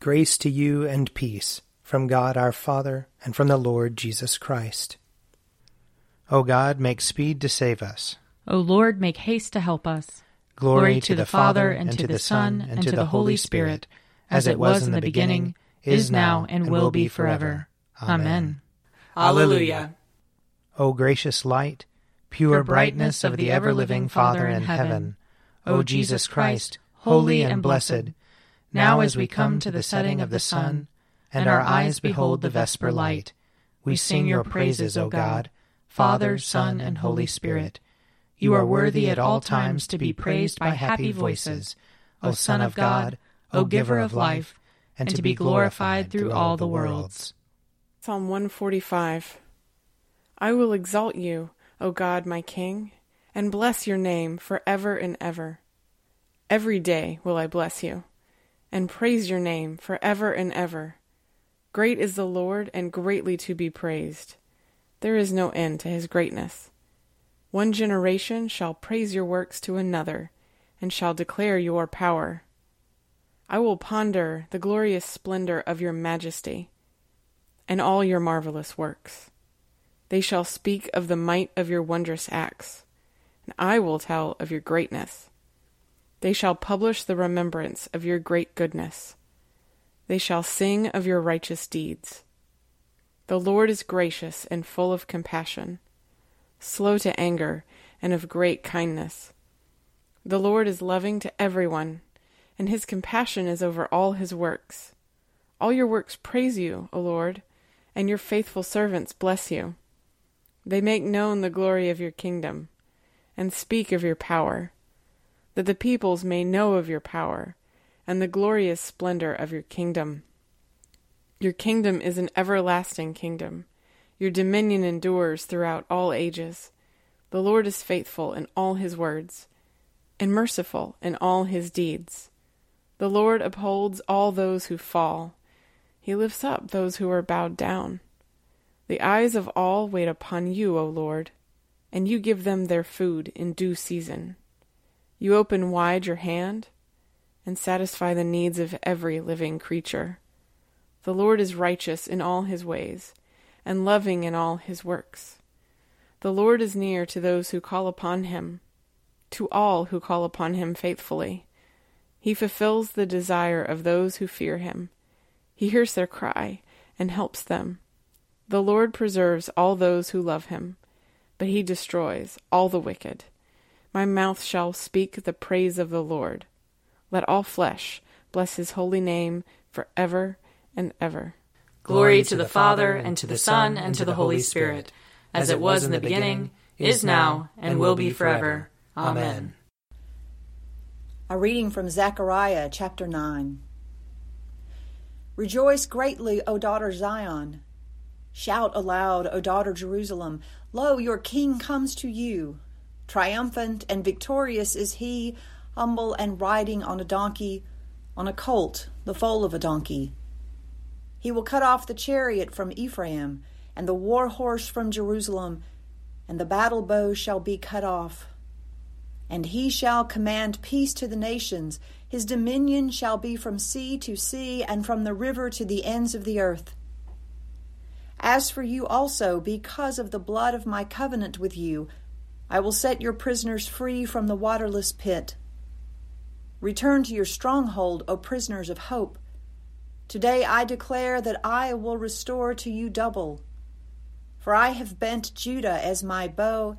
Grace to you and peace from God our Father and from the Lord Jesus Christ. O God, make speed to save us. O Lord, make haste to help us. Glory, Glory to, to the, the Father, and to the Son, and to the Holy Spirit, as it was in the beginning, is now, and will be forever. Amen. Alleluia. O gracious light, pure brightness of the ever living Father in heaven, O Jesus Christ, holy and blessed, now, as we come to the setting of the sun, and our eyes behold the vesper light, we sing your praises, O God, Father, Son, and Holy Spirit. You are worthy at all times to be praised by happy voices, O Son of God, O Giver of life, and to be glorified through all the worlds. Psalm 145 I will exalt you, O God, my King, and bless your name for ever and ever. Every day will I bless you and praise your name for ever and ever. Great is the Lord, and greatly to be praised. There is no end to his greatness. One generation shall praise your works to another, and shall declare your power. I will ponder the glorious splendor of your majesty, and all your marvelous works. They shall speak of the might of your wondrous acts, and I will tell of your greatness. They shall publish the remembrance of your great goodness. They shall sing of your righteous deeds. The Lord is gracious and full of compassion, slow to anger, and of great kindness. The Lord is loving to everyone, and his compassion is over all his works. All your works praise you, O Lord, and your faithful servants bless you. They make known the glory of your kingdom, and speak of your power that the peoples may know of your power and the glorious splendor of your kingdom. Your kingdom is an everlasting kingdom. Your dominion endures throughout all ages. The Lord is faithful in all his words, and merciful in all his deeds. The Lord upholds all those who fall. He lifts up those who are bowed down. The eyes of all wait upon you, O Lord, and you give them their food in due season. You open wide your hand and satisfy the needs of every living creature. The Lord is righteous in all his ways and loving in all his works. The Lord is near to those who call upon him, to all who call upon him faithfully. He fulfills the desire of those who fear him. He hears their cry and helps them. The Lord preserves all those who love him, but he destroys all the wicked. My mouth shall speak the praise of the Lord. Let all flesh bless his holy name for ever and ever. Glory to the Father, and to the Son, and to the Holy Spirit, as it was in the beginning, is now, and will be forever. Amen. A reading from Zechariah chapter 9. Rejoice greatly, O daughter Zion. Shout aloud, O daughter Jerusalem. Lo, your king comes to you. Triumphant and victorious is he, humble and riding on a donkey, on a colt, the foal of a donkey. He will cut off the chariot from Ephraim, and the war horse from Jerusalem, and the battle bow shall be cut off. And he shall command peace to the nations. His dominion shall be from sea to sea, and from the river to the ends of the earth. As for you also, because of the blood of my covenant with you, I will set your prisoners free from the waterless pit. Return to your stronghold, O prisoners of hope. Today I declare that I will restore to you double. For I have bent Judah as my bow,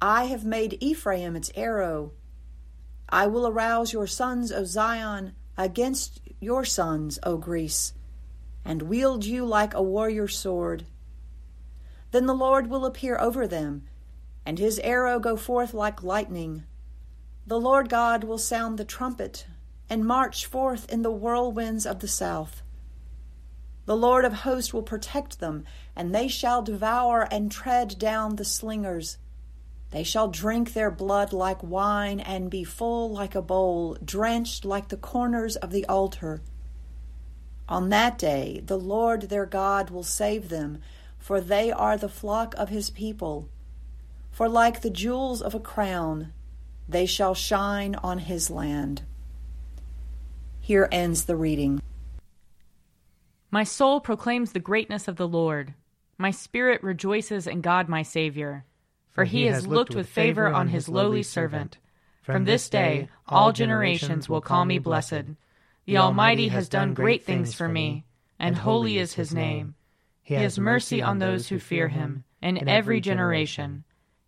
I have made Ephraim its arrow. I will arouse your sons, O Zion, against your sons, O Greece, and wield you like a warrior sword. Then the Lord will appear over them and his arrow go forth like lightning. The Lord God will sound the trumpet and march forth in the whirlwinds of the south. The Lord of hosts will protect them, and they shall devour and tread down the slingers. They shall drink their blood like wine and be full like a bowl, drenched like the corners of the altar. On that day, the Lord their God will save them, for they are the flock of his people for like the jewels of a crown, they shall shine on his land. Here ends the reading. My soul proclaims the greatness of the Lord. My spirit rejoices in God my Saviour, for he has looked with favor on his lowly servant. From this day all generations will call me blessed. The Almighty has done great things for me, and holy is his name. He has mercy on those who fear him, in every generation.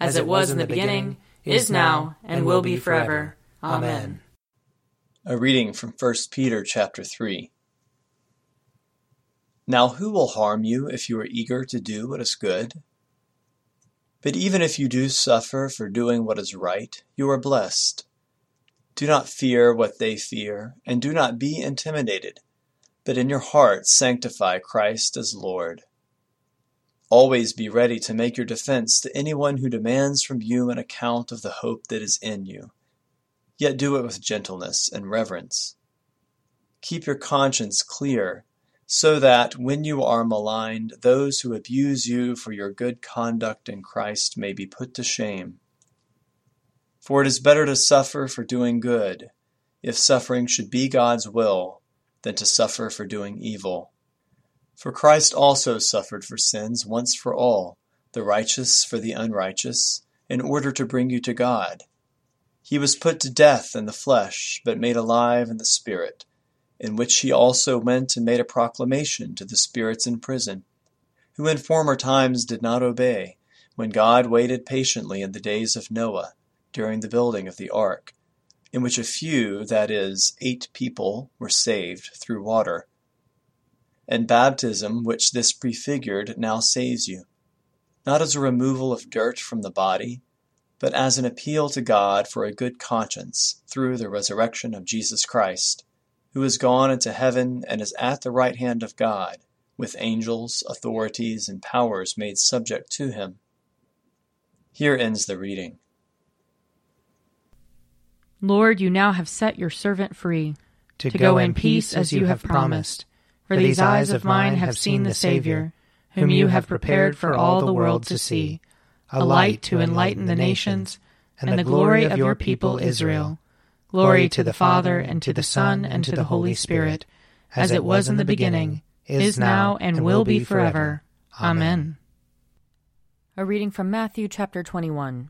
as it was in the beginning, is now, and will be forever. Amen. A reading from 1 Peter chapter 3. Now who will harm you if you are eager to do what is good? But even if you do suffer for doing what is right, you are blessed. Do not fear what they fear, and do not be intimidated, but in your hearts sanctify Christ as Lord. Always be ready to make your defense to anyone who demands from you an account of the hope that is in you. Yet do it with gentleness and reverence. Keep your conscience clear, so that, when you are maligned, those who abuse you for your good conduct in Christ may be put to shame. For it is better to suffer for doing good, if suffering should be God's will, than to suffer for doing evil. For Christ also suffered for sins once for all, the righteous for the unrighteous, in order to bring you to God. He was put to death in the flesh, but made alive in the Spirit, in which he also went and made a proclamation to the spirits in prison, who in former times did not obey, when God waited patiently in the days of Noah, during the building of the ark, in which a few, that is, eight people, were saved through water and baptism, which this prefigured, now saves you, not as a removal of dirt from the body, but as an appeal to God for a good conscience through the resurrection of Jesus Christ, who is gone into heaven and is at the right hand of God, with angels, authorities, and powers made subject to him. Here ends the reading. Lord, you now have set your servant free to, to go, go in peace as you have promised. For these eyes of mine have seen the Savior, whom you have prepared for all the world to see, a light to enlighten the nations, and the glory of your people Israel. Glory to the Father, and to the Son, and to the Holy Spirit, as it was in the beginning, is now, and will be forever. Amen. A reading from Matthew chapter 21.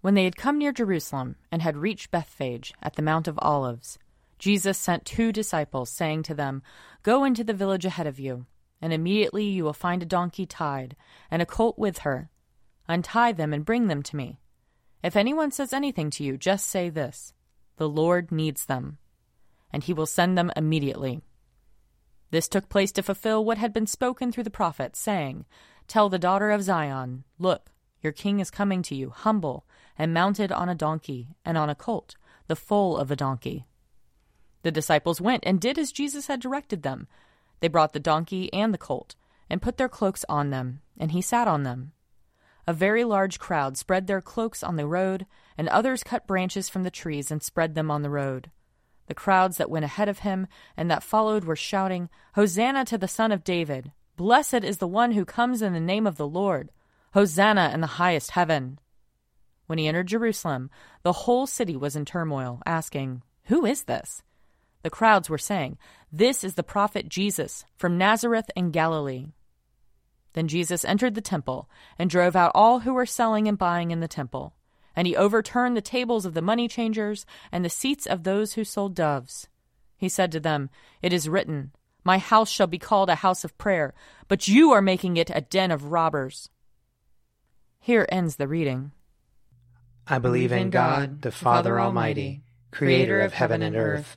When they had come near Jerusalem, and had reached Bethphage at the Mount of Olives, Jesus sent two disciples, saying to them, Go into the village ahead of you, and immediately you will find a donkey tied, and a colt with her. Untie them and bring them to me. If anyone says anything to you, just say this The Lord needs them, and he will send them immediately. This took place to fulfill what had been spoken through the prophet, saying, Tell the daughter of Zion, Look, your king is coming to you, humble, and mounted on a donkey, and on a colt, the foal of a donkey. The disciples went and did as Jesus had directed them. They brought the donkey and the colt, and put their cloaks on them, and he sat on them. A very large crowd spread their cloaks on the road, and others cut branches from the trees and spread them on the road. The crowds that went ahead of him and that followed were shouting, Hosanna to the Son of David! Blessed is the one who comes in the name of the Lord! Hosanna in the highest heaven! When he entered Jerusalem, the whole city was in turmoil, asking, Who is this? The crowds were saying, This is the prophet Jesus from Nazareth in Galilee. Then Jesus entered the temple and drove out all who were selling and buying in the temple. And he overturned the tables of the money changers and the seats of those who sold doves. He said to them, It is written, My house shall be called a house of prayer, but you are making it a den of robbers. Here ends the reading. I believe in God, the Father Almighty, creator of heaven and earth.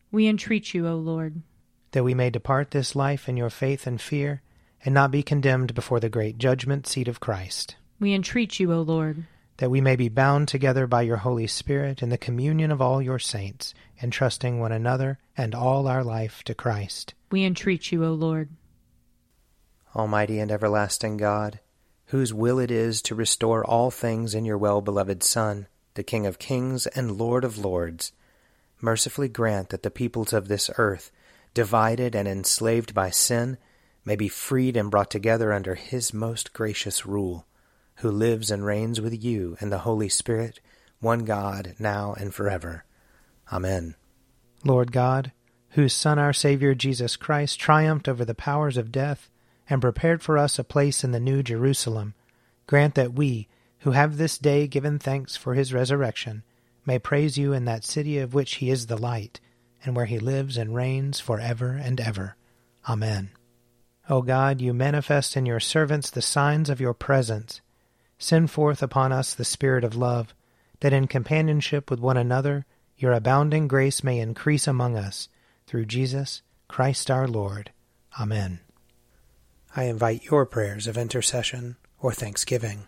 We entreat you, O Lord. That we may depart this life in your faith and fear, and not be condemned before the great judgment seat of Christ. We entreat you, O Lord. That we may be bound together by your Holy Spirit in the communion of all your saints, entrusting one another and all our life to Christ. We entreat you, O Lord. Almighty and everlasting God, whose will it is to restore all things in your well beloved Son, the King of kings and Lord of lords, mercifully grant that the peoples of this earth, divided and enslaved by sin, may be freed and brought together under his most gracious rule, who lives and reigns with you and the Holy Spirit, one God, now and forever. Amen. Lord God, whose Son, our Savior Jesus Christ, triumphed over the powers of death and prepared for us a place in the New Jerusalem, grant that we, who have this day given thanks for his resurrection, may praise you in that city of which he is the light, and where he lives and reigns for ever and ever. Amen. O God, you manifest in your servants the signs of your presence. Send forth upon us the Spirit of love, that in companionship with one another your abounding grace may increase among us, through Jesus Christ our Lord. Amen. I invite your prayers of intercession or thanksgiving.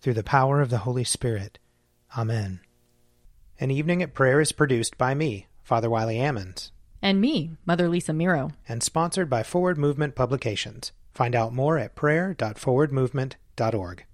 through the power of the Holy Spirit. Amen. An Evening at Prayer is produced by me, Father Wiley Ammons. And me, Mother Lisa Miro. And sponsored by Forward Movement Publications. Find out more at prayer.forwardmovement.org.